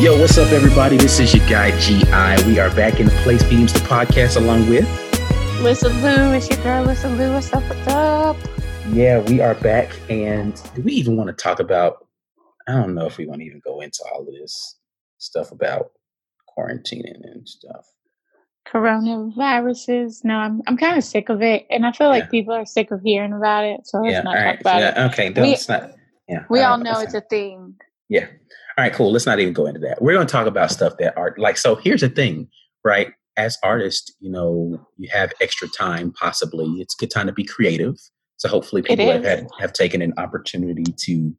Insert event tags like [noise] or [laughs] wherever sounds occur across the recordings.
Yo, what's up, everybody? This is your guy GI. We are back in the place beams the podcast along with Listen Lou. It's your girl Listen Lou. What's up? What's up? Yeah, we are back, and do we even want to talk about? I don't know if we want to even go into all of this stuff about quarantining and stuff. Coronaviruses. No, I'm I'm kind of sick of it, and I feel like Yeah. people are sick of hearing about it. So let's yeah, not all talk right. about yeah, it. okay. We- not. Yeah, We all know it's a thing. Yeah. All right, cool. Let's not even go into that. We're going to talk about stuff that are like, so here's the thing, right? As artists, you know, you have extra time, possibly. It's a good time to be creative. So hopefully people have, had, have taken an opportunity to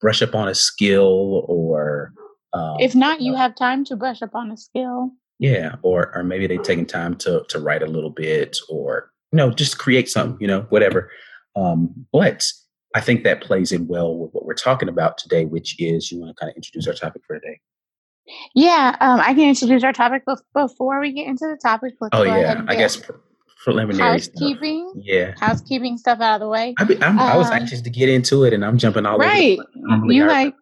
brush up on a skill or, um, If not, you uh, have time to brush up on a skill. yeah, or, or maybe they've taken time to, to write a little bit or, you know, just create something, you know, whatever. Um, but I think that plays in well with what we're talking about today, which is you want to kind of introduce our topic for today. Yeah, um, I can introduce our topic, but before we get into the topic, let's Oh yeah, I guess pre- preliminary stuff. housekeeping, Yeah, housekeeping stuff out of the way. I, be, I'm, I was Um, anxious to get into it, and I'm jumping all Right. over. You like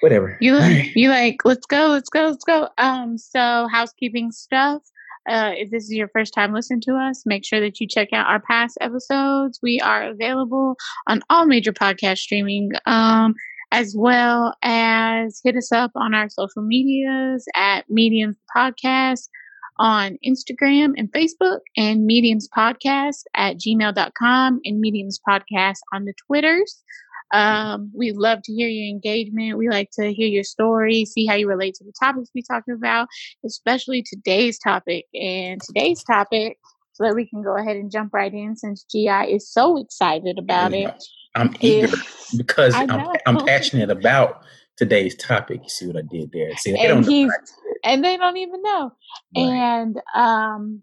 whatever. You like, right. you like, let's go, let's go, let's go. Um, so housekeeping stuff. Uh, if this is your first time listening to us, make sure that you check out our past episodes. We are available on all major podcast streaming, um, as well as hit us up on our social medias at Mediums Podcast on Instagram and Facebook, and Mediums Podcast at gmail.com, and Mediums Podcast on the Twitters. Um, we love to hear your engagement. We like to hear your story, see how you relate to the topics we talked about, especially today's topic. And today's topic, so that we can go ahead and jump right in since GI is so excited about Yeah, it. I'm eager is- [laughs] because I'm. I'm [laughs] passionate about today's topic. You see what I did there? See, they don't and know I did. and they don't even know. Right. And um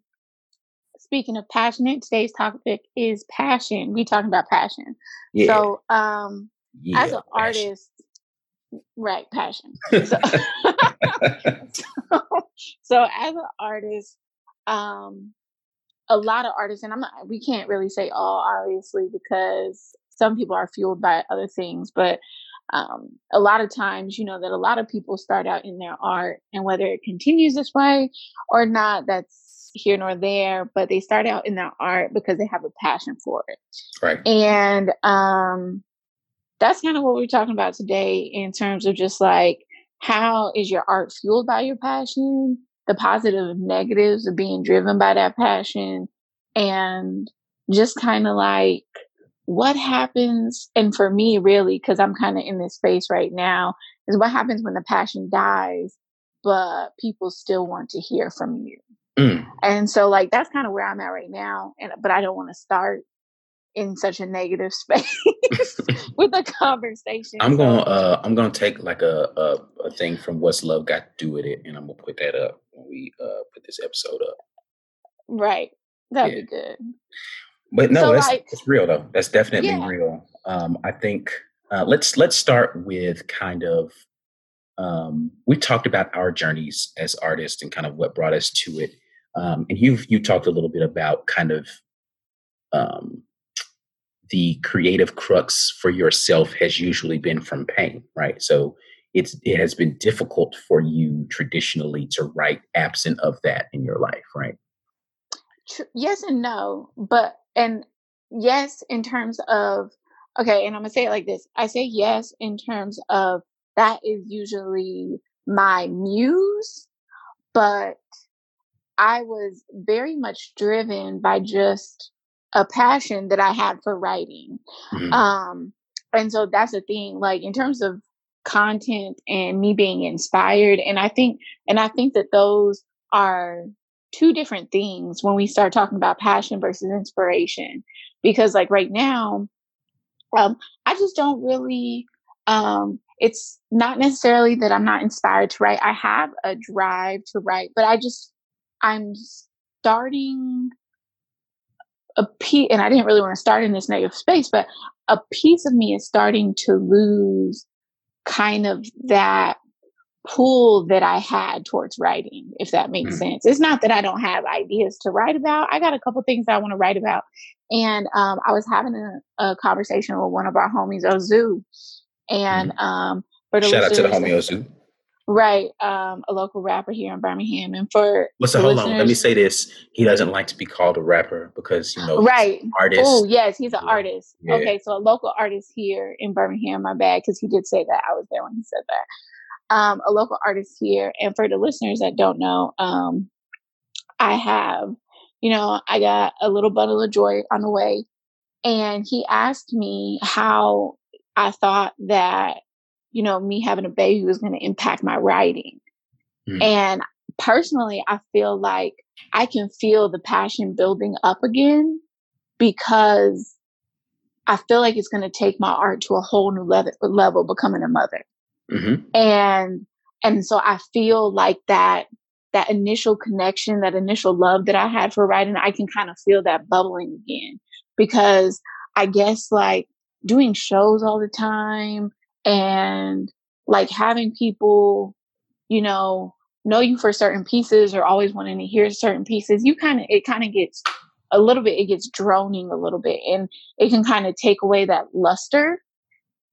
speaking of passionate, today's topic is passion. We talking about passion. yeah, So um yeah, as an passion. artist, right, passion. [laughs] So, [laughs] so as an artist, um, a lot of artists, and I'm not, we can't really say all, obviously, because some people are fueled by other things, but um, a lot of times, you know, that a lot of people start out in their art, and whether it continues this way or not, that's here nor there, but they start out in their art because they have a passion for it. right. And um, that's kind of what we're talking about today in terms of just like how is your art fueled by your passion, the positive and negatives of being driven by that passion, and just kind of like what happens. And for me, really, because I'm kind of in this space right now, is what happens when the passion dies, but people still want to hear from you. Mm, And so like that's kind of where I'm at right now. And but I don't want to start in such a negative [laughs] space [laughs] with the conversation. I'm gonna uh, I'm gonna take like a, a a thing from what's love got to do with it, and I'm gonna put that up when we uh put this episode up. right. That'd Yeah. be good. But no, So, that's like- that's real though. That's definitely Yeah. real. Um, I think uh, let's let's start with kind of um, we talked about our journeys as artists and kind of what brought us to it. Um, and you've you talked a little bit about kind of um, the creative crux for yourself has usually been from pain, right? So it's it has been difficult for you traditionally to write absent of that in your life, right? Yes and no, but and yes in terms of okay, and I'm gonna say it like this. I say yes in terms of that is usually my muse, but I was very much driven by just a passion that I had for writing. Mhm. Um, and so that's the thing, like in terms of content and me being inspired, and I think and I think that those are two different things when we start talking about passion versus inspiration. Because like right now, um, I just don't really um it's not necessarily that I'm not inspired to write. I have a drive to write, but I just I'm starting a piece, and I didn't really want to start in this negative space, but a piece of me is starting to lose kind of that pull that I had towards writing, if that makes Mhm. sense. It's not that I don't have ideas to write about. I got a couple things I want to write about. And um, I was having a, a conversation with one of our homies, Ozu. And um, for the Shout out to the homie Ozu. Right. Um, a local rapper here in Birmingham. And for so hold on. Let me say this. He doesn't like to be called a rapper because, you know, right. artist. Oh, yes, he's an Yeah. artist. Yeah. Okay, so a local artist here in Birmingham, my bad, because he did say that. I was there when he said that. Um, a local artist here. And for the listeners that don't know, um, I have, you know, I got a little bundle of joy on the way. And he asked me how I thought that, you know, me having a baby was going to impact my writing. Mm. And personally, I feel like I can feel the passion building up again because I feel like it's going to take my art to a whole new level, level becoming a mother hmm and and so i feel like that that initial connection that initial love that i had for writing i can kind of feel that bubbling again because i guess like doing shows all the time and like having people you know know you for certain pieces or always wanting to hear certain pieces you kind of it kind of gets a little bit it gets droning a little bit and it can kind of take away that luster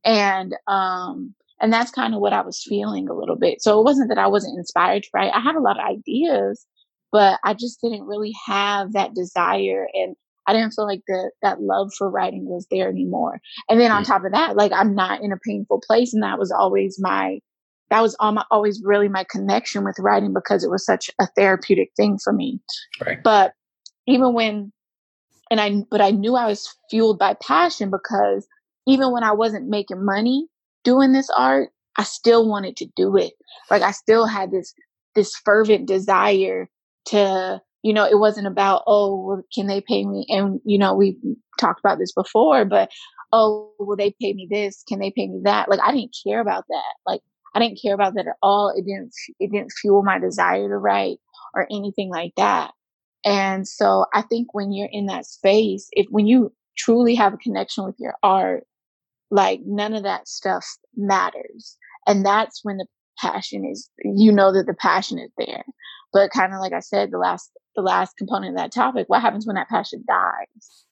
and um and that's kind of what I was feeling a little bit. So it wasn't that I wasn't inspired to write. I had a lot of ideas, but I just didn't really have that desire and I didn't feel like the that love for writing was there anymore. And then on Mm. top of that, like I'm not in a painful place and that was always my that was all my, always really my connection with writing because it was such a therapeutic thing for me. Right. But even when and I but I knew I was fueled by passion because even when I wasn't making money doing this art, I still wanted to do it. Like I still had this this fervent desire to, you know, it wasn't about, oh, well, can they pay me? And you know, we talked about this before, but oh, will they pay me this? Can they pay me that? Like I didn't care about that. Like I didn't care about that at all. It didn't it didn't fuel my desire to write or anything like that. And so I think when you're in that space, if when you truly have a connection with your art, like none of that stuff matters. And that's when the passion is you know that the passion is there. But kind of like I said, the last the last component of that topic, what happens when that passion dies?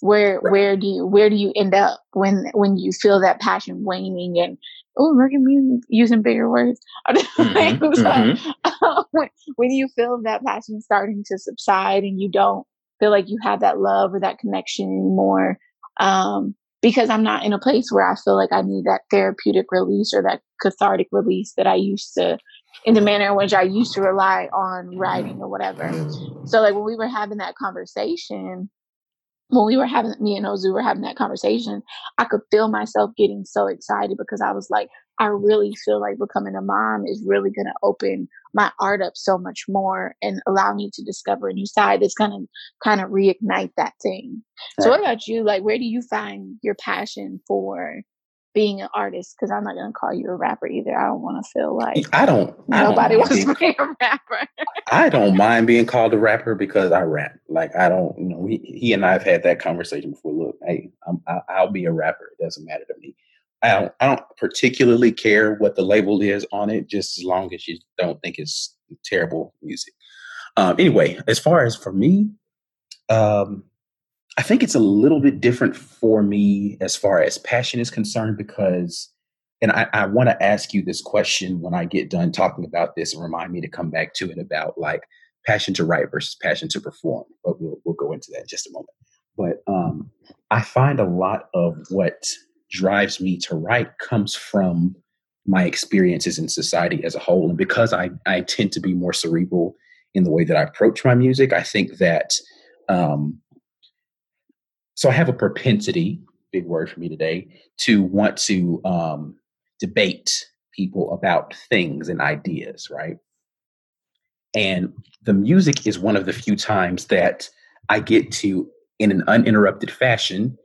Where where do you where do you end up when when you feel that passion waning and oh we're gonna me using bigger words. [laughs] Mhm, It's like, mhm. [laughs] when, when you feel that passion starting to subside and you don't feel like you have that love or that connection anymore um, because i'm not in a place where i feel like i need that therapeutic release or that cathartic release that i used to in the manner in which i used to rely on writing or whatever so like when we were having that conversation when we were having me and Ozu were having that conversation, I could feel myself getting so excited because I was like, I really feel like becoming a mom is really going to open my art up so much more and allow me to discover a new side that's going to kind of reignite that thing. So, what about you? Like, where do you find your passion for being an artist? Because I'm not going to call you a rapper either. I don't want to feel like I don't. I don't nobody wants to be a rapper. I don't [laughs] mind being called a rapper because I rap. Like I don't, you know, he, he and I have had that conversation before. Look, hey, I'm, I, I'll be a rapper. It doesn't matter to me. I don't, I don't particularly care what the label is on it, just as long as you don't think it's terrible music. Um, anyway, as far as for me, um, I think it's a little bit different for me as far as passion is concerned because, and I, I want to ask you this question when I get done talking about this and remind me to come back to it about like passion to write versus passion to perform. But we'll, we'll go into that in just a moment. But um, I find a lot of what drives me to write comes from my experiences in society as a whole. And because I, I tend to be more cerebral in the way that I approach my music, I think that um, so I have a propensity, big word for me today, to want to um, debate people about things and ideas, right? And the music is one of the few times that I get to, in an uninterrupted fashion,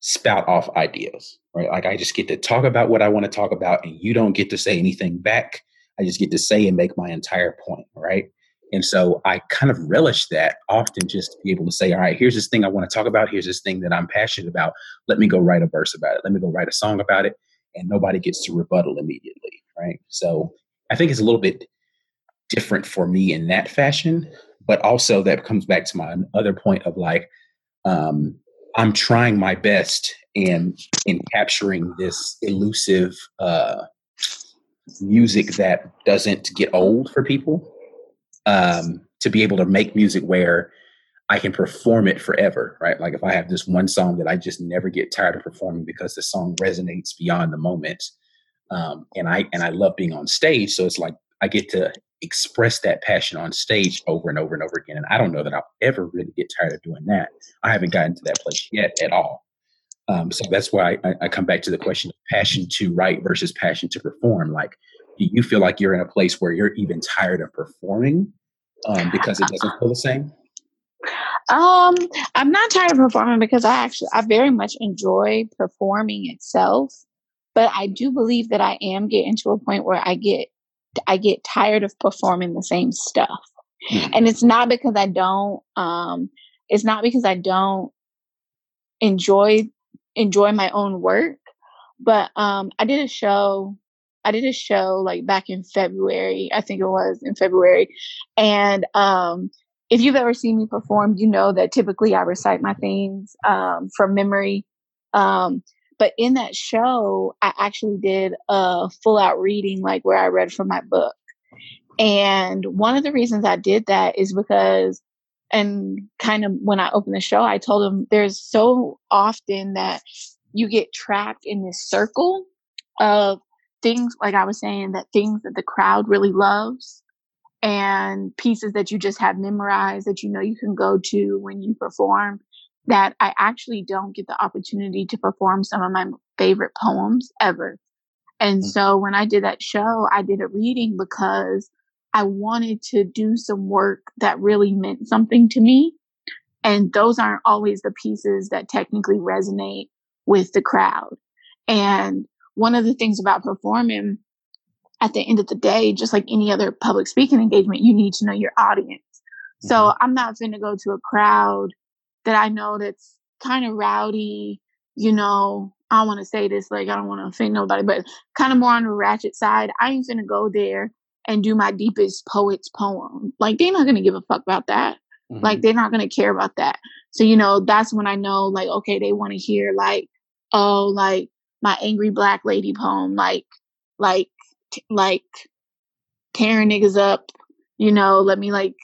spout off ideas, right? Like I just get to talk about what I want to talk about, and you don't get to say anything back. I just get to say and make my entire point, right? And so I kind of relish that often just to be able to say, all right, here's this thing I want to talk about. Here's this thing that I'm passionate about. Let me go write a verse about it. Let me go write a song about it. And nobody gets to rebuttal immediately, right? So I think it's a little bit different for me in that fashion. But also that comes back to my other point of like, um, I'm trying my best in in capturing this elusive uh, music that doesn't get old for people. Um, to be able to make music where I can perform it forever, right? Like if I have this one song that I just never get tired of performing because the song resonates beyond the moment, um, and I and I love being on stage, so it's like I get to express that passion on stage over and over and over again. And I don't know that I'll ever really get tired of doing that. I haven't gotten to that place yet at all. Um, so that's why I, I come back to the question of passion to write versus passion to perform. Like, do you feel like you're in a place where you're even tired of performing um, because it doesn't feel the same? Um, I'm not tired of performing because I actually I very much enjoy performing itself, but I do believe that I am getting to a point where I get I get tired of performing the same stuff. Mm-hmm. And it's not because I don't um it's not because I don't enjoy enjoy my own work, but um I did a show I did a show like back in February, I think it was in February. And um if you've ever seen me perform, you know that typically I recite my things um from memory. Um but in that show, I actually did a full out reading, like where I read from my book. And one of the reasons I did that is because, and kind of when I opened the show, I told them there's so often that you get trapped in this circle of things, like I was saying, that things that the crowd really loves and pieces that you just have memorized that you know you can go to when you perform that I actually don't get the opportunity to perform some of my favorite poems ever. And mm-hmm. so when I did that show, I did a reading because I wanted to do some work that really meant something to me. And those aren't always the pieces that technically resonate with the crowd. And one of the things about performing at the end of the day, just like any other public speaking engagement, you need to know your audience. Mm-hmm. So I'm not going to go to a crowd that I know that's kind of rowdy, you know, I don't want to say this, like, I don't want to offend nobody, but kind of more on the ratchet side. I ain't gonna go there and do my deepest poet's poem. Like, they're not going to give a fuck about that. Mm-hmm. Like, they're not going to care about that. So, you know, that's when I know, like, okay, they want to hear, like, oh, like my angry black lady poem, like, like, t- like tearing niggas up, you know, let me like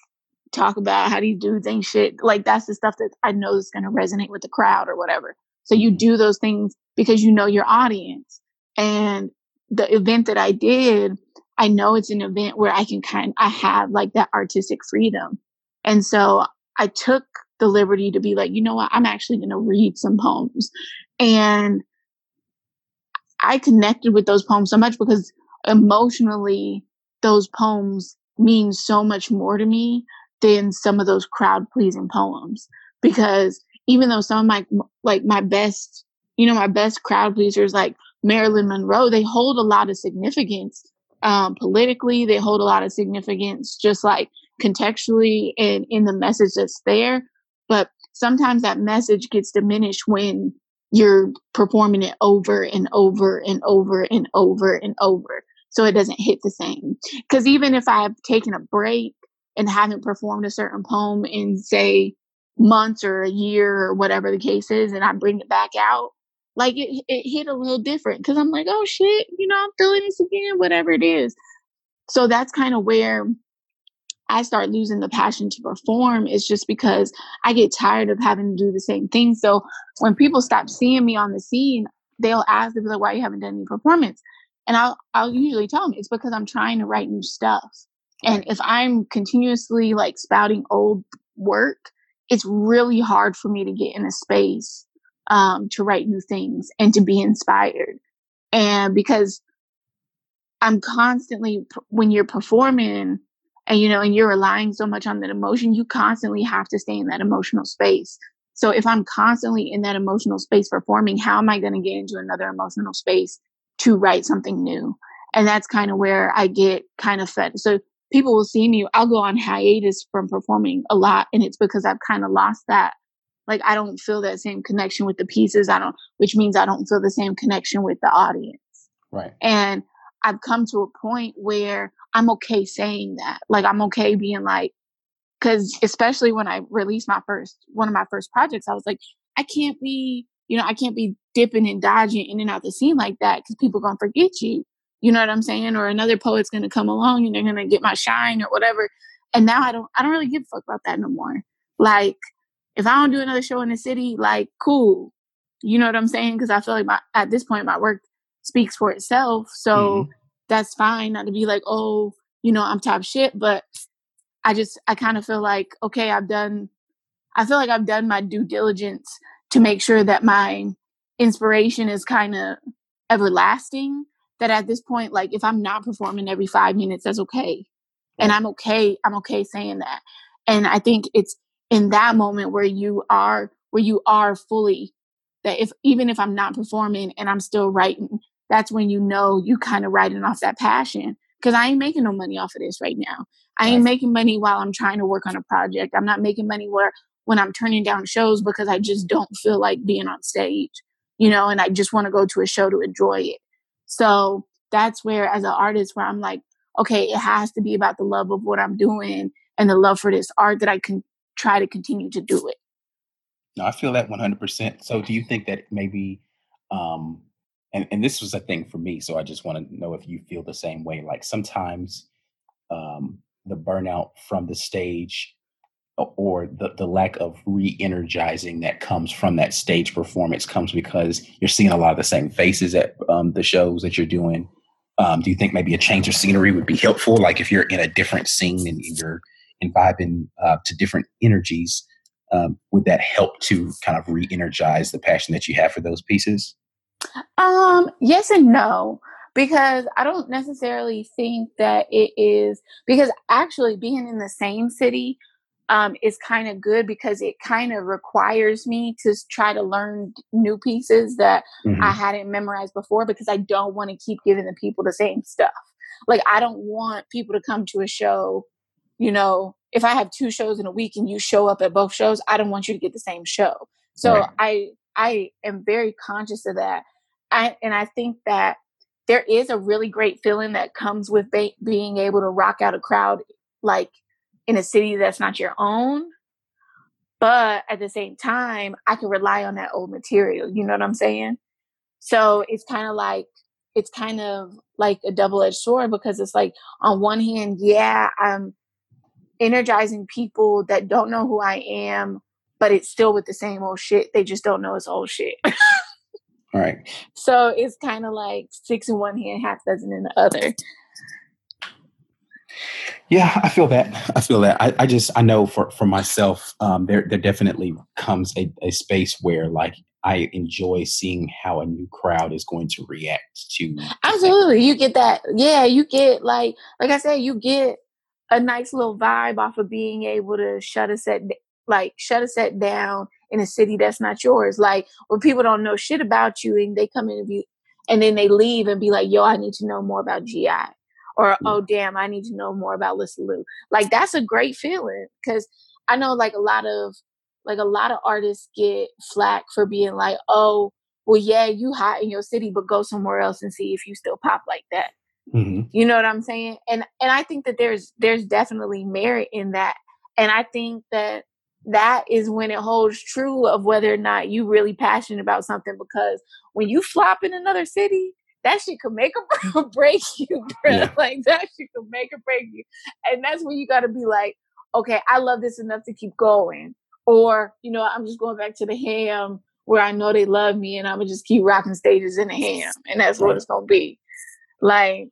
talk about how these dudes ain't shit. Like that's the stuff that I know is going to resonate with the crowd or whatever. So you do those things because you know your audience. And the event that I did, I know it's an event where I can kind I have like that artistic freedom. And so I took the liberty to be like, you know what, I'm actually going to read some poems. And I connected with those poems so much because emotionally those poems mean so much more to me than some of those crowd pleasing poems. Because even though some of my like my best you know my best crowd pleasers like marilyn monroe they hold a lot of significance um, politically they hold a lot of significance just like contextually and in the message that's there. But sometimes that message gets diminished when you're performing it over and over and over and over and over so it doesn't hit the same because even if i've taken a break and haven't performed a certain poem in say months or a year or whatever the case is and I bring it back out, like it it hit a little different because I'm like, oh shit, you know, I'm feeling this again, whatever it is. So that's kind of where I start losing the passion to perform is just because I get tired of having to do the same thing. So when people stop seeing me on the scene, they'll ask, they'll like, why you haven't done any performance? And I'll I'll usually tell them it's because I'm trying to write new stuff. And if I'm continuously like spouting old work, it's really hard for me to get in a space um, to write new things and to be inspired. And because I'm constantly, when you're performing and, you know, and you're relying so much on that emotion, you constantly have to stay in that emotional space. So if I'm constantly in that emotional space performing, how am I going to get into another emotional space to write something new? And that's kind of where I get kind of fed. So people will see me, I'll go on hiatus from performing a lot. And it's because I've kind of lost that. Like, I don't feel that same connection with the pieces. I don't, which means I don't feel the same connection with the audience. Right. And I've come to a point where I'm okay saying that. Like, I'm okay being like, because especially when I released my first, one of my first projects, I was like, I can't be, you know, I can't be dipping and dodging in and out the scene like that because people gonna forget you You know what I'm saying? Or another poet's gonna come along and they're gonna get my shine or whatever. And now I don't I don't really give a fuck about that no more. Like if I don't do another show in the city, like cool. You know what I'm saying? Because I feel like my at this point my work speaks for itself. So mm-hmm. That's fine. Not to be like, oh, you know, I'm top shit, but I just I kind of feel like, okay, I've done I feel like I've done my due diligence to make sure that my inspiration is kind of everlasting. That at this point, like if I'm not performing every five minutes, that's okay. And I'm okay, I'm okay saying that. And I think it's in that moment where you are where you are fully that if even if I'm not performing and I'm still writing, that's when you know you kind of writing off that passion. Cause I ain't making no money off of this right now. I ain't making money while I'm trying to work on a project. I'm not making money where when I'm turning down shows because I just don't feel like being on stage, you know, and I just want to go to a show to enjoy it. So that's where, as an artist, where I'm like, okay, it has to be about the love of what I'm doing and the love for this art that I can try to continue to do it. No, I feel that 100%. So do you think that maybe, um, and, and this was a thing for me, so I just want to know if you feel the same way. Like sometimes um, the burnout from the stage or the, the lack of re-energizing that comes from that stage performance comes because you're seeing a lot of the same faces at um, the shows that you're doing um, do you think maybe a change of scenery would be helpful like if you're in a different scene and you're vibing uh, to different energies um, would that help to kind of re-energize the passion that you have for those pieces um yes and no because I don't necessarily think that it is because actually being in the same city um, is kind of good because it kind of requires me to try to learn new pieces that mm-hmm. I hadn't memorized before because I don't want to keep giving the people the same stuff. Like I don't want people to come to a show, you know, if I have two shows in a week and you show up at both shows, I don't want you to get the same show. So right. I I am very conscious of that. I, and I think that there is a really great feeling that comes with ba- being able to rock out a crowd like in a city that's not your own. But at the same time, I can rely on that old material. You know what I'm saying? So it's kind of like, it's kind of like a double edged sword because it's like, on one hand, yeah, I'm energizing people that don't know who I am, but it's still with the same old shit. They just don't know it's old shit. [laughs] right. So it's kind of like six in one hand, half dozen in the other. Yeah, I feel that. I feel that. I, I just I know for for myself, um, there there definitely comes a, a space where like I enjoy seeing how a new crowd is going to react to. Absolutely, you get that. Yeah, you get like like I said, you get a nice little vibe off of being able to shut a set like shut a set down in a city that's not yours. Like when people don't know shit about you and they come in and and then they leave and be like, "Yo, I need to know more about GI." or oh damn i need to know more about lisa lou like that's a great feeling because i know like a lot of like a lot of artists get flack for being like oh well yeah you hot in your city but go somewhere else and see if you still pop like that mm-hmm. you know what i'm saying and and i think that there's there's definitely merit in that and i think that that is when it holds true of whether or not you really passionate about something because when you flop in another city that shit could make or [laughs] break you, bro. Yeah. [laughs] Like that shit could make or break you. And that's when you gotta be like, okay, I love this enough to keep going. Or, you know, I'm just going back to the ham where I know they love me and I'm gonna just keep rocking stages in the ham. And that's what it's gonna be. Like,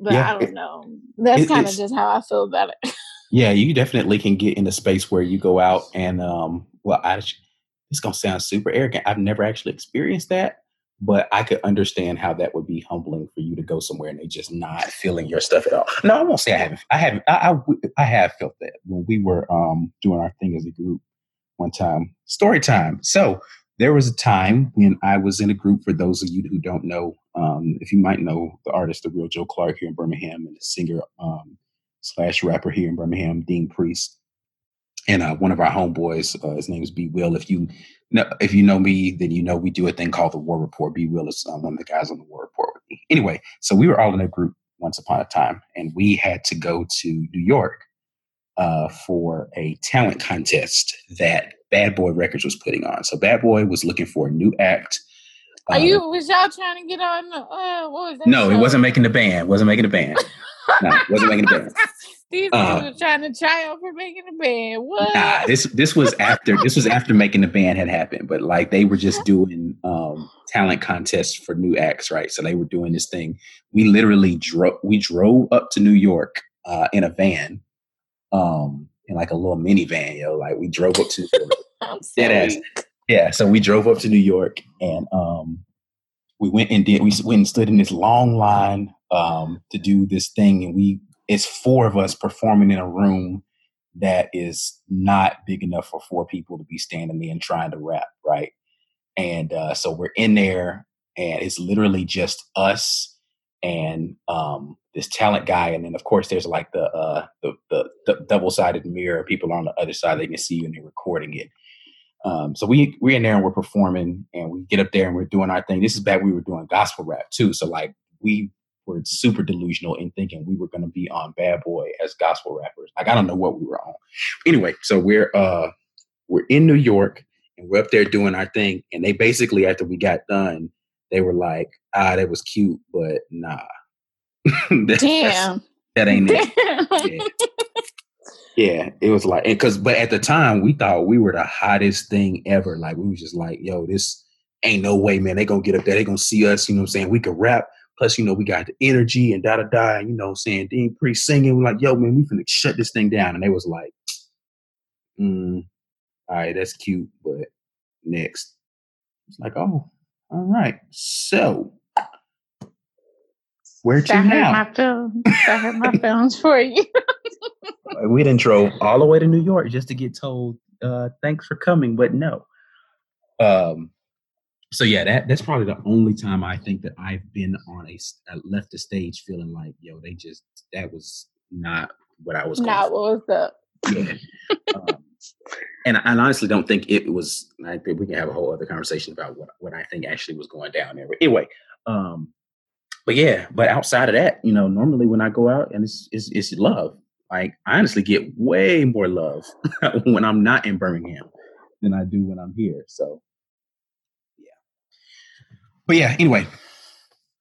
but yeah, I don't know. That's kind of just how I feel about it. [laughs] yeah, you definitely can get in a space where you go out and um well I it's gonna sound super arrogant. I've never actually experienced that but I could understand how that would be humbling for you to go somewhere and they just not feeling your stuff at all. No, I won't say I haven't. I haven't. I, I, I have felt that when we were um, doing our thing as a group one time. Story time. So there was a time when I was in a group. For those of you who don't know, um, if you might know the artist, the real Joe Clark here in Birmingham, and the singer um, slash rapper here in Birmingham, Dean Priest and uh, one of our homeboys, uh, his name is B Will. If you know, if you know me, then you know we do a thing called the War Report. B Will is um, one of the guys on the War Report with me. Anyway, so we were all in a group once upon a time, and we had to go to New York uh, for a talent contest that Bad Boy Records was putting on. So Bad Boy was looking for a new act Are you um, was y'all trying to get on? Uh, what was that? No, show? it wasn't making the band. Wasn't making the band. [laughs] no, it wasn't making the band. [laughs] These uh, were trying to try out for making the band. What? Nah, this this was after this was after making the band had happened. But like they were just doing um, talent contests for new acts, right? So they were doing this thing. We literally drove. We drove up to New York uh, in a van, um, in like a little minivan, yo. Like we drove up to [laughs] dead ass. Yeah, so we drove up to New York and um, we went and did we went and stood in this long line um, to do this thing, and we it's four of us performing in a room that is not big enough for four people to be standing there and trying to rap, right? And uh, so we're in there, and it's literally just us and um, this talent guy, and then of course there's like the uh, the, the, the double sided mirror. People on the other side they can see you and they're recording it. Um, so we we're in there and we're performing, and we get up there and we're doing our thing. This is back we were doing gospel rap too. So like we were super delusional in thinking we were going to be on Bad Boy as gospel rappers. Like I don't know what we were on. Anyway, so we're uh we're in New York and we're up there doing our thing. And they basically after we got done, they were like, ah, that was cute, but nah. [laughs] that, Damn. That ain't Damn. it. Yeah. yeah. it was like, because, but at the time, we thought we were the hottest thing ever. Like, we was just like, yo, this ain't no way, man. They gonna get up there. They gonna see us. You know what I'm saying? We could rap. Plus, you know, we got the energy and da da da. You know, saying Dean Priest singing. We're like, yo, man, we finna shut this thing down. And they was like, mm, all right, that's cute, but next. It's like, oh, all right. So, where to that now? Hurt my feelings. That hurt my feelings for you. [laughs] we didn't drove all the way to New York just to get told, uh, thanks for coming, but no. Um, so yeah, that that's probably the only time I think that I've been on a uh, left the stage feeling like, yo, they just that was not what I was. Not what was up. Yeah. um, and I honestly don't think it was. I think we can have a whole other conversation about what what I think actually was going down there. But anyway, um, but yeah, but outside of that, you know, normally when I go out and it's it's, it's love. Like I honestly get way more love [laughs] when I'm not in Birmingham than I do when I'm here. So but yeah, anyway,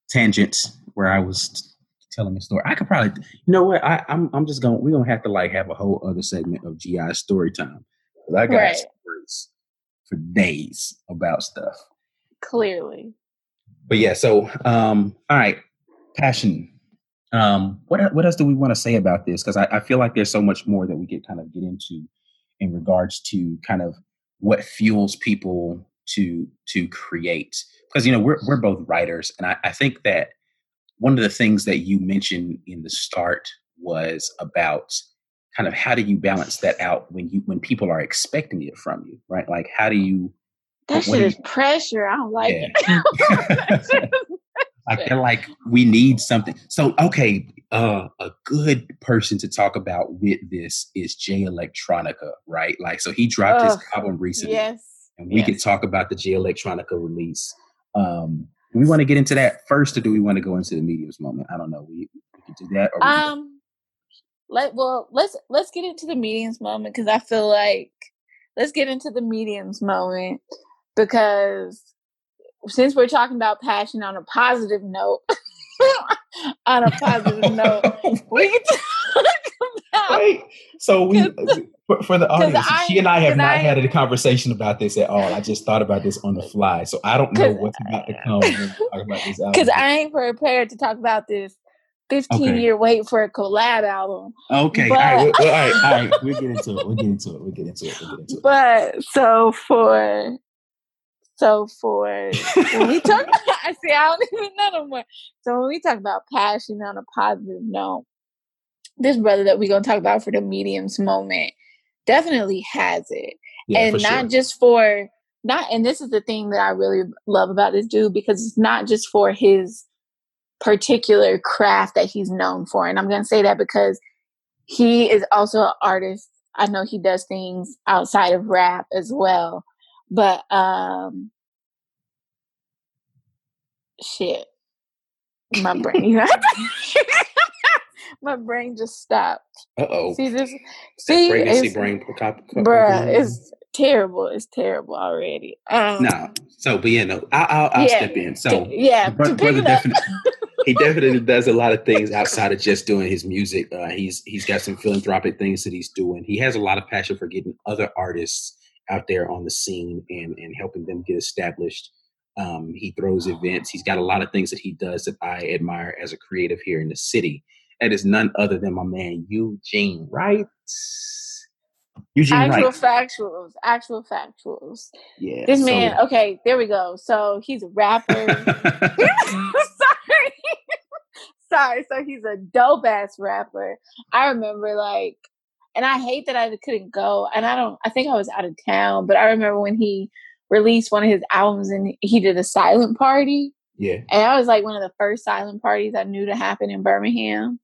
tangents where I was telling a story. I could probably, you know what? I, am I'm, I'm just gonna we're gonna have to like have a whole other segment of GI story time because I got right. stories for days about stuff. Clearly. But yeah, so um, all right, passion. Um, what what else do we want to say about this? Because I, I feel like there's so much more that we could kind of get into in regards to kind of what fuels people to to create because you know we're we're both writers, and I, I think that one of the things that you mentioned in the start was about kind of how do you balance that out when you when people are expecting it from you, right? Like how do you that shit is pressure. I don't like yeah. it. [laughs] [laughs] I feel like we need something. So, okay, uh, a good person to talk about with this is Jay Electronica, right? Like, so he dropped his album recently. Yes. And we yes. could talk about the Jay Electronica release. Um, do we want to get into that first, or do we want to go into the mediums moment? I don't know. We, we can do that. um, let well let's let's get into the mediums moment because I feel like let's get into the mediums moment because since we're talking about passion on a positive note, [laughs] on a positive note, [laughs] we can talk [laughs] Wait, so we for, for the audience, I, she and I have not I, had a conversation about this at all. I just thought about this on the fly, so I don't know what's about to [laughs] come. Because I ain't prepared to talk about this 15 okay. year wait for a collab album. Okay, but, all, right, all right, all right. [laughs] We'll get into it. We'll get into it. We'll get into it. We'll get into it. But so for so for when we talk, about, I see I don't even know no more. So when we talk about passion on a positive note, this brother that we're gonna talk about for the mediums moment definitely has it. Yeah, and not sure. just for not and this is the thing that I really love about this dude because it's not just for his particular craft that he's known for. And I'm gonna say that because he is also an artist. I know he does things outside of rap as well. But um shit. My brain [laughs] [laughs] [laughs] my brain just stopped. Uh oh. See this? See, pregnancy brain, bruh, it's terrible. It's terrible already. Um, no. So, but yeah, no, I, I'll, I'll Yeah. step in. So, yeah, Bro- to brother definitely [laughs] he definitely does a lot of things outside of just doing his music. Uh, he's he's got some philanthropic things that he's doing. He has a lot of passion for getting other artists out there on the scene and and helping them get established. Um, he throws events. He's got a lot of things that he does that I admire as a creative here in the city. That is none other than my man Eugene Wright. Eugene actual Wright. factuals, actual factuals. Yeah. This so- man, okay, there we go. So he's a rapper. [laughs] [laughs] Sorry. Sorry. So he's a dope ass rapper. I remember like, and I hate that I couldn't go. And I don't, I think I was out of town, but I remember when he released one of his albums and he did a silent party. yeah. And that was like one of the first silent parties I knew to happen in Birmingham.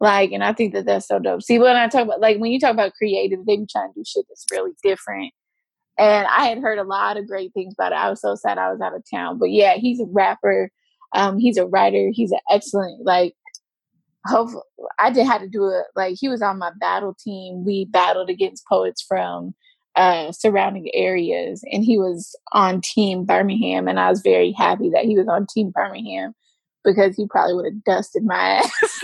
Like, and I think that that's so dope. See, when I talk about, like, when you talk about creative, they be trying to do shit that's really different. And I had heard a lot of great things about it. I was so sad I was out of town. But yeah, he's a rapper. Um, he's a writer. He's an excellent, like, hope I did had to do it. Like, he was on my battle team. We battled against poets from uh, surrounding areas, and he was on Team Birmingham. And I was very happy that he was on Team Birmingham because he probably would have dusted my [laughs] ass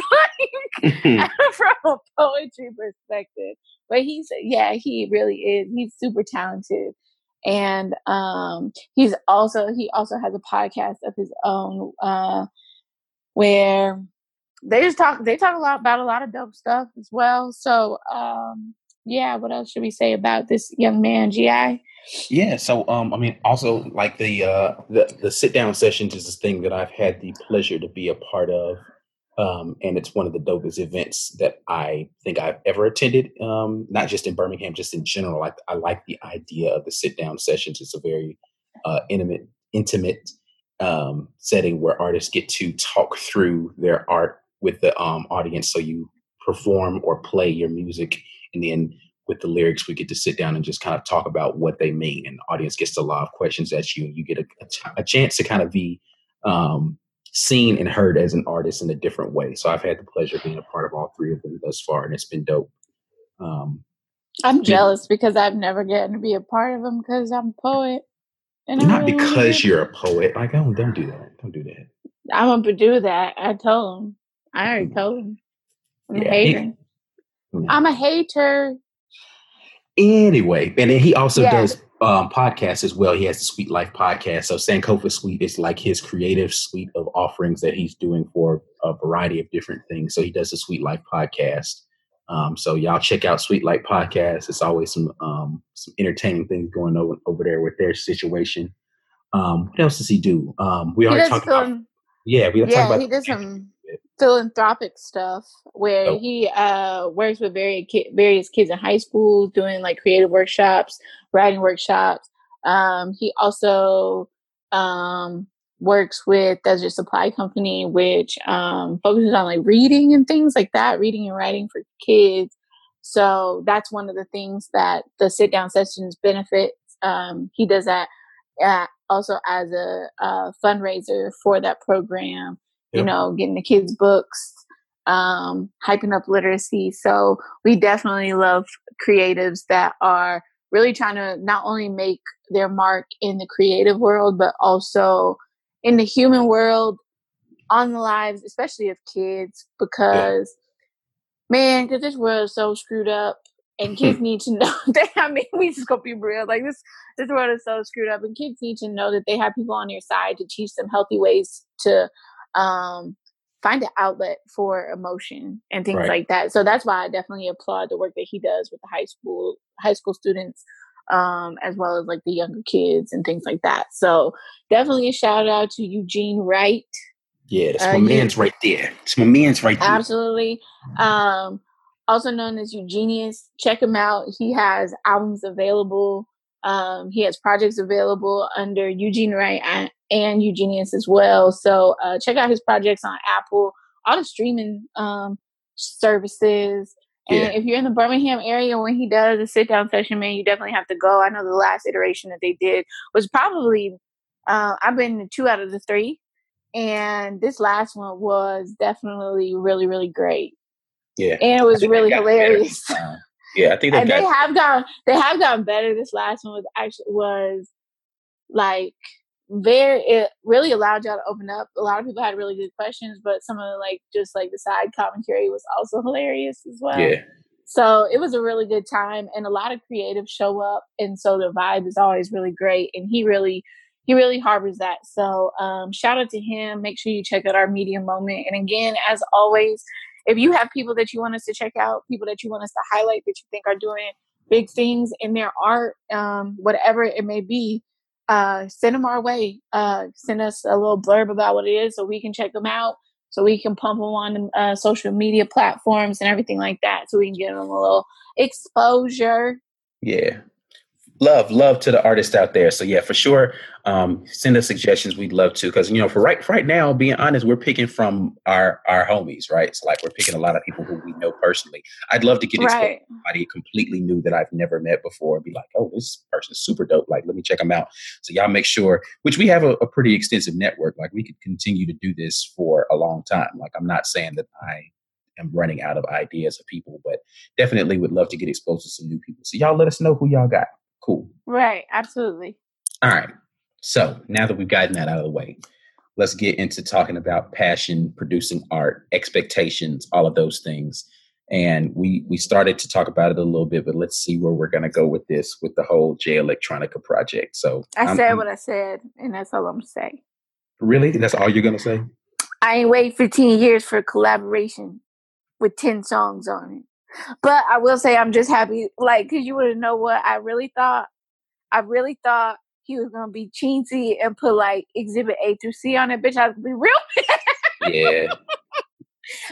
like, [laughs] [laughs] from a poetry perspective. But he's yeah, he really is. He's super talented. And um he's also he also has a podcast of his own uh where they just talk they talk a lot about a lot of dope stuff as well. So um yeah, what else should we say about this young man, GI? Yeah, so um, I mean, also like the uh, the the sit down sessions is this thing that I've had the pleasure to be a part of, um, and it's one of the dopest events that I think I've ever attended. Um, not just in Birmingham, just in general. Like I like the idea of the sit down sessions. It's a very uh, intimate, intimate um, setting where artists get to talk through their art with the um, audience. So you perform or play your music, and then with the lyrics, we get to sit down and just kind of talk about what they mean, and the audience gets a lot of questions at you, and you get a, a, a chance to kind of be um, seen and heard as an artist in a different way. So I've had the pleasure of being a part of all three of them thus far, and it's been dope. Um, I'm jealous because I've never gotten to be a part of them because I'm a poet. And not really because you're a poet, like don't don't do that, don't do that. I'm gonna do that. I told him. I already told him. I'm Yeah, hater. Yeah. I'm a hater. Anyway, and then he also Yeah. does um, podcasts as well. He has the Sweet Life podcast. So Sankofa Suite is like his creative suite of offerings that he's doing for a variety of different things. So he does the Sweet Life podcast. Um, so y'all check out Sweet Life podcast. It's always some um, some entertaining things going over over there with their situation. Um, what else does he do? Um, we He already talked about. Yeah, we talked yeah, about. he does some philanthropic stuff where Oh. he uh works with various ki- various kids in high schools doing like creative workshops, writing workshops. Um, he also um works with Desert Supply Company, which um focuses on like reading and things like that, reading and writing for kids. So that's one of the things that the sit down sessions benefits. Um, he does that uh, also as a, uh fundraiser for that program you Yep. know, getting the kids books, um, hyping up literacy. So we definitely love creatives that are really trying to not only make their mark in the creative world, but also in the human world, on the lives, especially of kids, because man, because this world is so screwed up. And kids need to know [laughs] that I mean we just gonna be real. Like this this world is so screwed up and kids need to know that they have people on their side to teach them healthy ways to um, find an outlet for emotion and things Right. like that. So that's why I definitely applaud the work that he does with the high school high school students, um, as well as like the younger kids and things like that. So definitely a shout out to Eugene Wright. Yeah, that's Uh, my man's right there. It's my man's right there. Absolutely. Um, also known as Eugenius. Check him out. He has albums available. Um, he has projects available under Eugene Wright and, Eugenius as well. So uh, check out his projects on Apple, all the streaming um, services. And Yeah. if you're in the Birmingham area when he does a sit down session, man, you definitely have to go. I know the last iteration that they did was probably, uh, I've been to two out of the three. And this last one was definitely really, really great Yeah. and it was really hilarious. Yeah, I think [laughs] and got- they have gone they have gotten better. This last one was actually was like very it really allowed y'all to open up. A lot of people had really good questions, but some of the like just like the side commentary was also hilarious as well. Yeah. So it was a really good time and a lot of creative show up and so the vibe is always really great and he really he really harbors that. So um shout out to him. Make sure you check out our media moment. And again, as always, if you have people that you want us to check out, people that you want us to highlight that you think are doing big things in their art, um, whatever it may be, uh, send them our way. Uh, send us a little blurb about what it is so we can check them out, so we can pump them on uh, social media platforms and everything like that, so we can get them a little exposure. Yeah, love love to the artists out there. So yeah for sure um, send us suggestions. We'd love to because you know for right for right now being honest we're picking from our our homies right? So like we're picking a lot of people who we know personally. I'd love to get right. somebody completely new that i've never met before and be like oh this person's super dope. Like let me check them out. So y'all make sure which we have a, a pretty extensive network. Like we could continue to do this for a long time. Like i'm not saying that i am running out of ideas of people, but definitely would love to get exposed to some new people. So y'all let us know who y'all got. Cool. Right. Absolutely. All right. So now that we've gotten that out of the way, let's get into talking about passion, producing art, expectations, all of those things. And we we started to talk about it a little bit, but let's see where we're going to go with this with the whole Jay Electronica project. So I I'm, said I'm, what I said, and that's all I'm saying. Really, that's all you're going to say? I ain't wait 15 years for a collaboration with 10 songs on it. But I will say I'm just happy, like, cause you wouldn't know what I really thought. I really thought he was gonna be chintzy and put like Exhibit A through C on it. Bitch, I was be real. yeah. [laughs]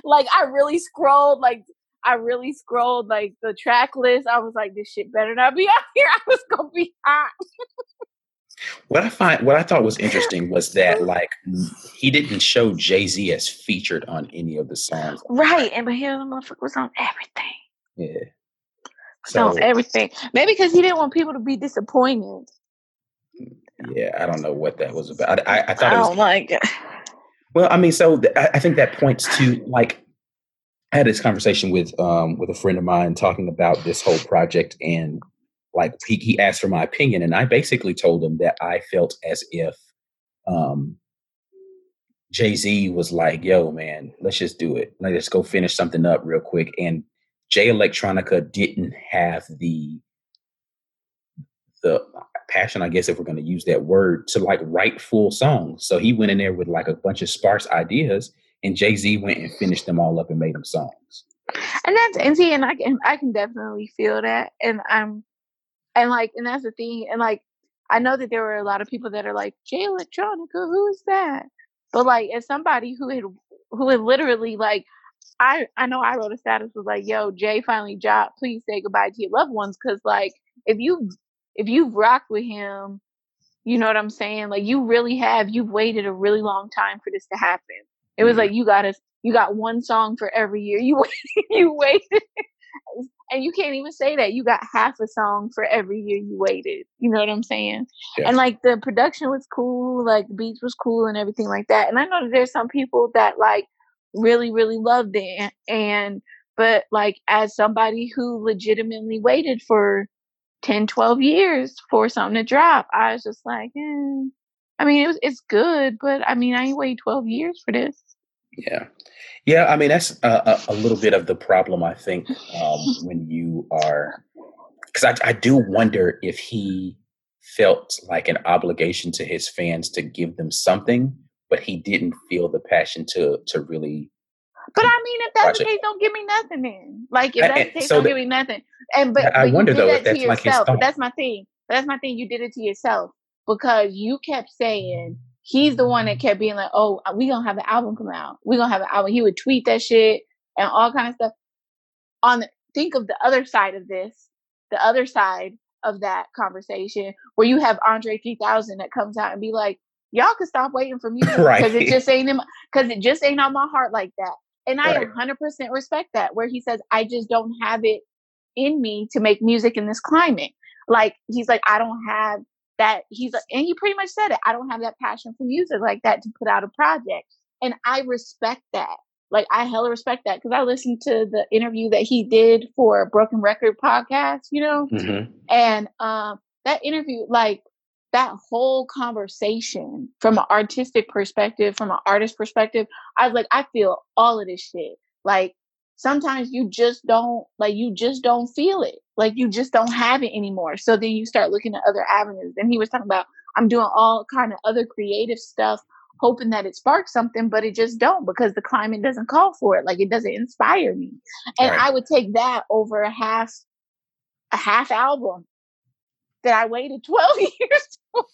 Like I really scrolled, like I really scrolled like the track list. I was like, this shit better not be out here. [laughs] I was gonna be hot. What I find, what I thought was interesting was that like he didn't show Jay Z as featured on any of the songs, right? And but here the motherfucker was on everything. Yeah. So on everything, maybe because he didn't want people to be disappointed. Yeah, I don't know what that was about. I, I thought. Oh was, my god. Well, I mean, so th- I think that points to like I had this conversation with um with a friend of mine talking about this whole project and like he, he asked for my opinion and i basically told him that i felt as if um jay-z was like yo man let's just do it. Like let's go finish something up real quick. And jay electronica didn't have the the passion i guess if we're going to use that word to like write full songs. So he went in there with like a bunch of sparse ideas and jay-z went and finished them all up and made them songs. And that's and see and i can i can definitely feel that and i'm and like, and that's the thing. And like, I know that there were a lot of people that are like, Jay Electronica, who is that? But like, as somebody who had, who had literally like, I, I know I wrote a status was like, yo, Jay finally dropped. Please say goodbye to your loved ones. Cause like, if you, if you've rocked with him, you know what I'm saying? Like, you really have, you've waited a really long time for this to happen. It was like, you got us, you got one song for every year. You, [laughs] you waited and you can't even say that you got half a song for every year you waited. You know what I'm saying? Yes. And like the production was cool, like the beats was cool and everything like that. And I know that there's some people that like really, really loved it. And but like as somebody who legitimately waited for 10, 12 years for something to drop, I was just like, eh. I mean, it was, it's good, but I mean, I ain't waited 12 years for this. Yeah. Yeah. I mean, that's a, a, little bit of the problem, I think, um, when you are, because I, I do wonder if he felt like an obligation to his fans to give them something, but he didn't feel the passion to to really. But I mean, if that's the case, don't give me nothing then. Like, if that's the case, so don't the, give me nothing. And but, I but wonder though if that's like his thought. But that's my thing. That's my thing. You did it to yourself because you kept saying he's the one that kept being like, "Oh, uh, we gonna have an album come out. We gonna have an album." He would tweet that shit and all kind of stuff. On the, think of the other side of this, the other side of that conversation, where you have Andre 3000 that comes out and be like, "Y'all can stop waiting for [laughs] me because right. it just ain't because it just ain't on my heart like that." And I right. 100% respect that. Where he says, "I just don't have it in me to make music in this climate." Like he's like, "I don't have." That he's like and he pretty much said it. I don't have that passion for music like that to put out a project. And I respect that. like I hella respect that because I listened to the interview that he did for Broken Record podcast, you know, mm-hmm. and um, that interview, like that whole conversation from an artistic perspective, from an artist perspective, I was like, I feel all of this shit. Like sometimes you just don't like you just don't feel it. Like you just don't have it anymore. So then you start looking at other avenues. And he was talking about I'm doing all kind of other creative stuff hoping that it sparks something, but it just don't because the climate doesn't call for it. Like it doesn't inspire me. And right. I would take that over a half a half album that I waited [laughs] 12 years for.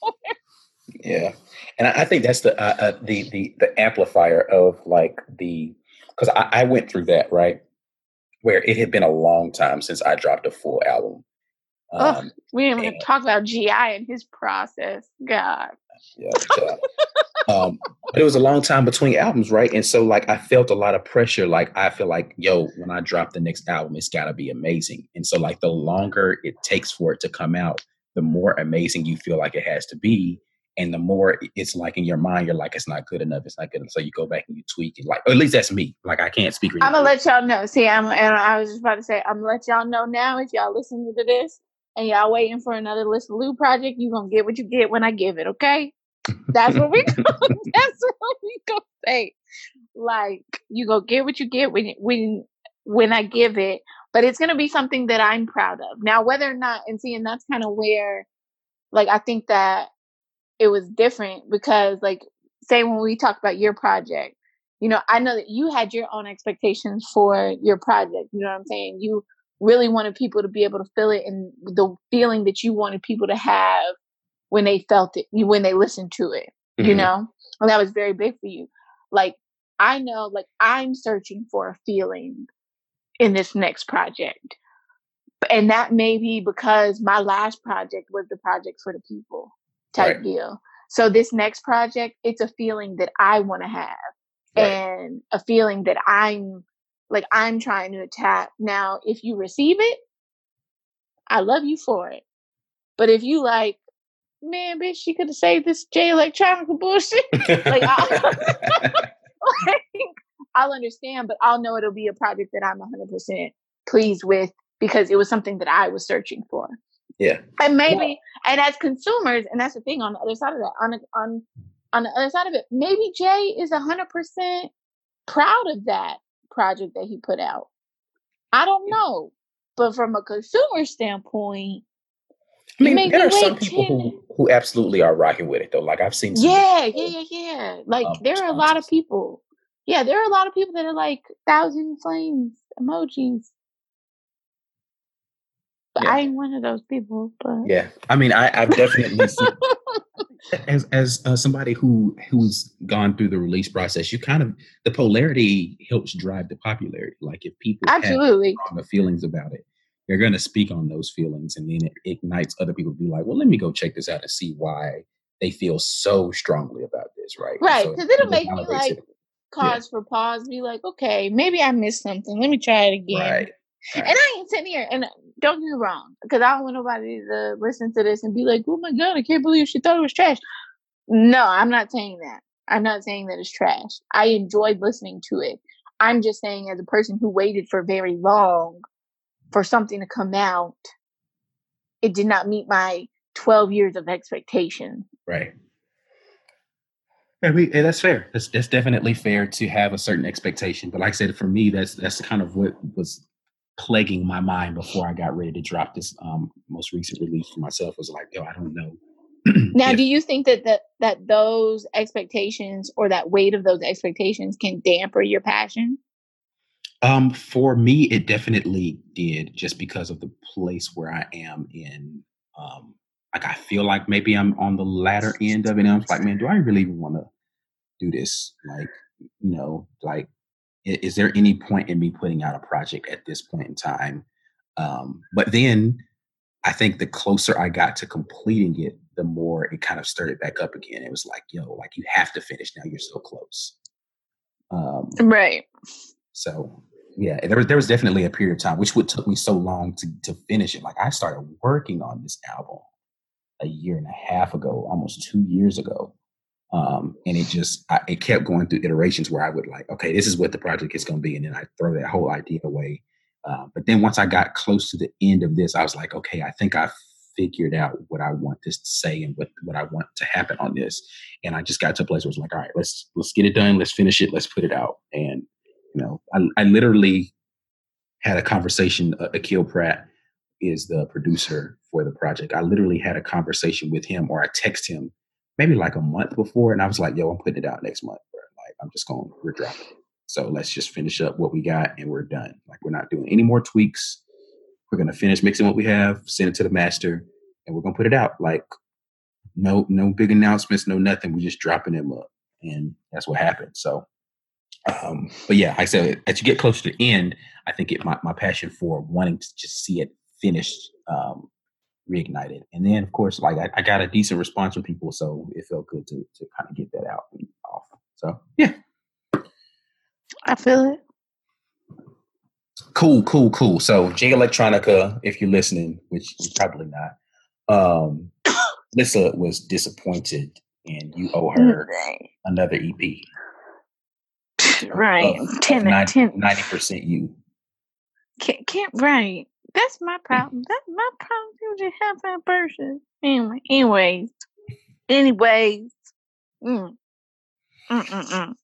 Yeah. And I, think that's the uh, uh, the the the amplifier of like the because I, I went through that, right? Where it had been a long time since I dropped a full album. Um, oh, we didn't even talk about GI and his process. God. Yeah, yeah. um, but it was a long time between albums, right? And so, like, I felt a lot of pressure. Like, I feel like, yo, when I drop the next album, it's got to be amazing. And so, like, the longer it takes for it to come out, the more amazing you feel like it has to be. And the more it's like in your mind, you're like, it's not good enough. It's not good. Enough. So you go back and you tweak it. Like, or at least that's me. Like, I can't speak. I'm gonna let y'all know. See, I'm, and I was just about to say, I'm gonna let y'all know now if y'all listening to this and y'all waiting for another Lisa Lou project, you gonna get what you get when I give it, okay? That's what we [laughs] [laughs] that's what we gonna say. Like you go get what you get when when when I give it, but it's gonna be something that I'm proud of. Now, whether or not and see, and that's kind of where like I think that it was different because like say when we talked about your project, you know, I know that you had your own expectations for your project. You know what I'm saying? You really wanted people to be able to feel it and the feeling that you wanted people to have when they felt it, when they listened to it, mm-hmm. you know? And that was very big for you. Like, I know, like, I'm searching for a feeling in this next project. And that may be because my last project was the project for the people type right. deal. So this next project, it's a feeling that I want to have right. and a feeling that I'm like I'm trying to attack. Now, if you receive it, I love you for it. But if you like, man, bitch, she could have saved this Jay Electronica bullshit. [laughs] like, I'll, [laughs] [laughs] like, I'll understand, but I'll know it'll be a project that I'm 100% pleased with because it was something that I was searching for. Yeah. And maybe, and as consumers, and that's the thing on the other side of that, on on on the other side of it, maybe Jay is 100% proud of that project that he put out. I don't know. But from a consumer standpoint, I mean, there are some people who, who absolutely are rocking with it though. Like I've seen. Yeah, yeah, yeah, yeah. Like um, there are a lot of people. Yeah, there are a lot of people that are like thousand flames emojis. Yeah. I ain't one of those people. But yeah, I mean, I, I've definitely seen, [laughs] as as uh, somebody who who's gone through the release process, you kind of the polarity helps drive the popularity. Like if people absolutely have feelings about it, they're going to speak on those feelings, and then it ignites other people to be like, "Well, let me go check this out and see why they feel so strongly about this." Right, right, because so it'll make me like it. cause yeah. for pause, be like, "Okay, maybe I missed something. Let me try it again." Right. Right. And I ain't sitting here, and don't get me wrong, because I don't want nobody to listen to this and be like, "Oh my god, I can't believe she thought it was trash." No, I'm not saying that. I'm not saying that it's trash. I enjoyed listening to it. I'm just saying, as a person who waited for very long for something to come out, it did not meet my 12 years of expectation. Right. I mean, that's fair. That's that's definitely fair to have a certain expectation. But like I said, for me, that's that's kind of what was plaguing my mind before I got ready to drop this um, most recent release for myself. Was like, yo, I don't know. [clears throat] now, do you think that, that that those expectations or that weight of those expectations can damper your passion? Um, for me, it definitely did, just because of the place where I am in. Um, like I feel like maybe I'm on the latter end of it. And I'm like, man, do I really want to do this? Like, you know, like is there any point in me putting out a project at this point in time? Um, but then I think the closer I got to completing it, the more it kind of started back up again. It was like, yo, like you have to finish now. You're so close. Um, right. So yeah, there was there was definitely a period of time which would took me so long to to finish it. Like I started working on this album a year and a half ago, almost two years ago. Um, and it just I, it kept going through iterations where I would like, okay, this is what the project is going to be, and then I throw that whole idea away. Uh, but then once I got close to the end of this, I was like, okay, I think I figured out what I want this to say and what what I want to happen on this. And I just got to a place where I was like, all right, let's let's get it done, let's finish it, let's put it out. And you know, I, I literally had a conversation. Uh, Akil Pratt is the producer for the project. I literally had a conversation with him, or I text him maybe like a month before, and I was like, "Yo, I'm putting it out next month. Bro. Like, I'm just going, we're dropping it. So let's just finish up what we got, and we're done. Like, we're not doing any more tweaks. We're gonna finish mixing what we have, send it to the master, and we're gonna put it out. Like, no, no big announcements, no nothing. We're just dropping them up, and that's what happened. So, um, but yeah, I said as you get closer to the end, I think it my, my passion for wanting to just see it finished um, reignited. And then, of course, like I, I, got a decent response from people, so it felt good to to kind of get that out and off. So yeah, I feel it. Cool, cool, cool. So Jay Electronica, if you're listening, which you're probably not, um, Lissa was disappointed, and you owe her another EP. Right, of, 10, of 90 percent you. Can't, can't right. That's my problem. That's my problem. You just have that person. Anyway, anyways, anyways. Mm. Mm-mm-mm.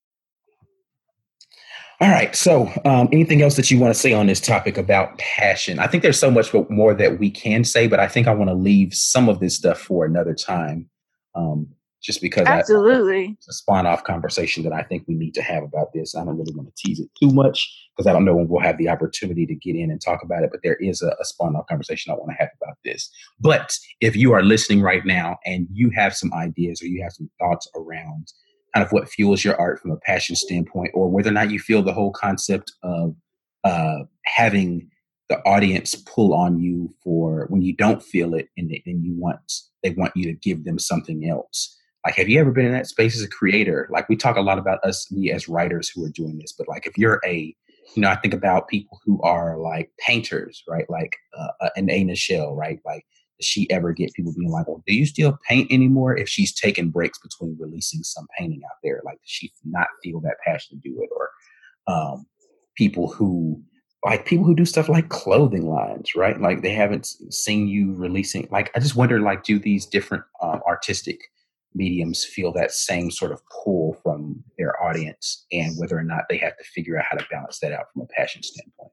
All right. So, um, anything else that you want to say on this topic about passion? I think there's so much more that we can say, but I think I want to leave some of this stuff for another time. Um, just because absolutely it's a spawn off conversation that I think we need to have about this. I don't really want to tease it too much because I don't know when we'll have the opportunity to get in and talk about it. But there is a, a spawn off conversation I want to have about this. But if you are listening right now and you have some ideas or you have some thoughts around kind of what fuels your art from a passion standpoint, or whether or not you feel the whole concept of uh, having the audience pull on you for when you don't feel it and, and you want they want you to give them something else like have you ever been in that space as a creator? Like we talk a lot about us me as writers who are doing this but like if you're a you know i think about people who are like painters right? Like uh, uh an Ana Shell right? Like does she ever get people being like well do you still paint anymore? if she's taking breaks between releasing some painting out there? Like does she not feel that passion to do it? Or um people who like people who do stuff like clothing lines, right? Like they haven't seen you releasing. Like I just wonder, like, do these different um, artistic mediums feel that same sort of pull from their audience and whether or not they have to figure out how to balance that out from a passion standpoint.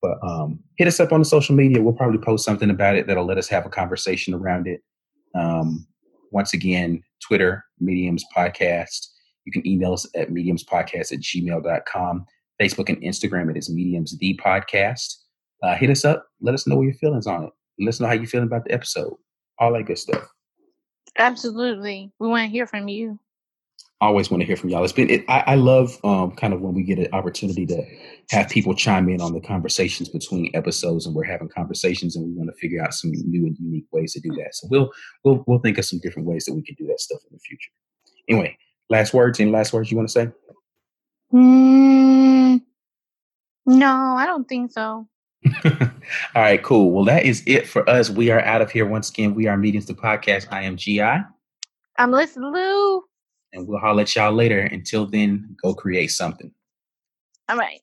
But um, hit us up on the social media. We'll probably post something about it that'll let us have a conversation around it. Um, once again, Twitter, Mediums Podcast. You can email us at mediumspodcast at gmail.com. Facebook and Instagram, it is Mediums The Podcast. Uh, hit us up. Let us know what your feelings on it. Let us know how you feeling about the episode. All that good stuff. Absolutely. We want to hear from you. always want to hear from y'all. It's been, it, I, I, love um, kind of when we get an opportunity to have people chime in on the conversations between episodes and we're having conversations and we want to figure out some new and unique ways to do that. So we'll, we'll, we'll think of some different ways that we can do that stuff in the future. Anyway, last words, any last words you want to say? Mm, no, I don't think so. [laughs] All right, cool. Well, that is it for us. We are out of here once again. We are Mediums the Podcast. I am GI. I'm Lisa Lou. And we'll holler at y'all later. Until then, go create something. All right.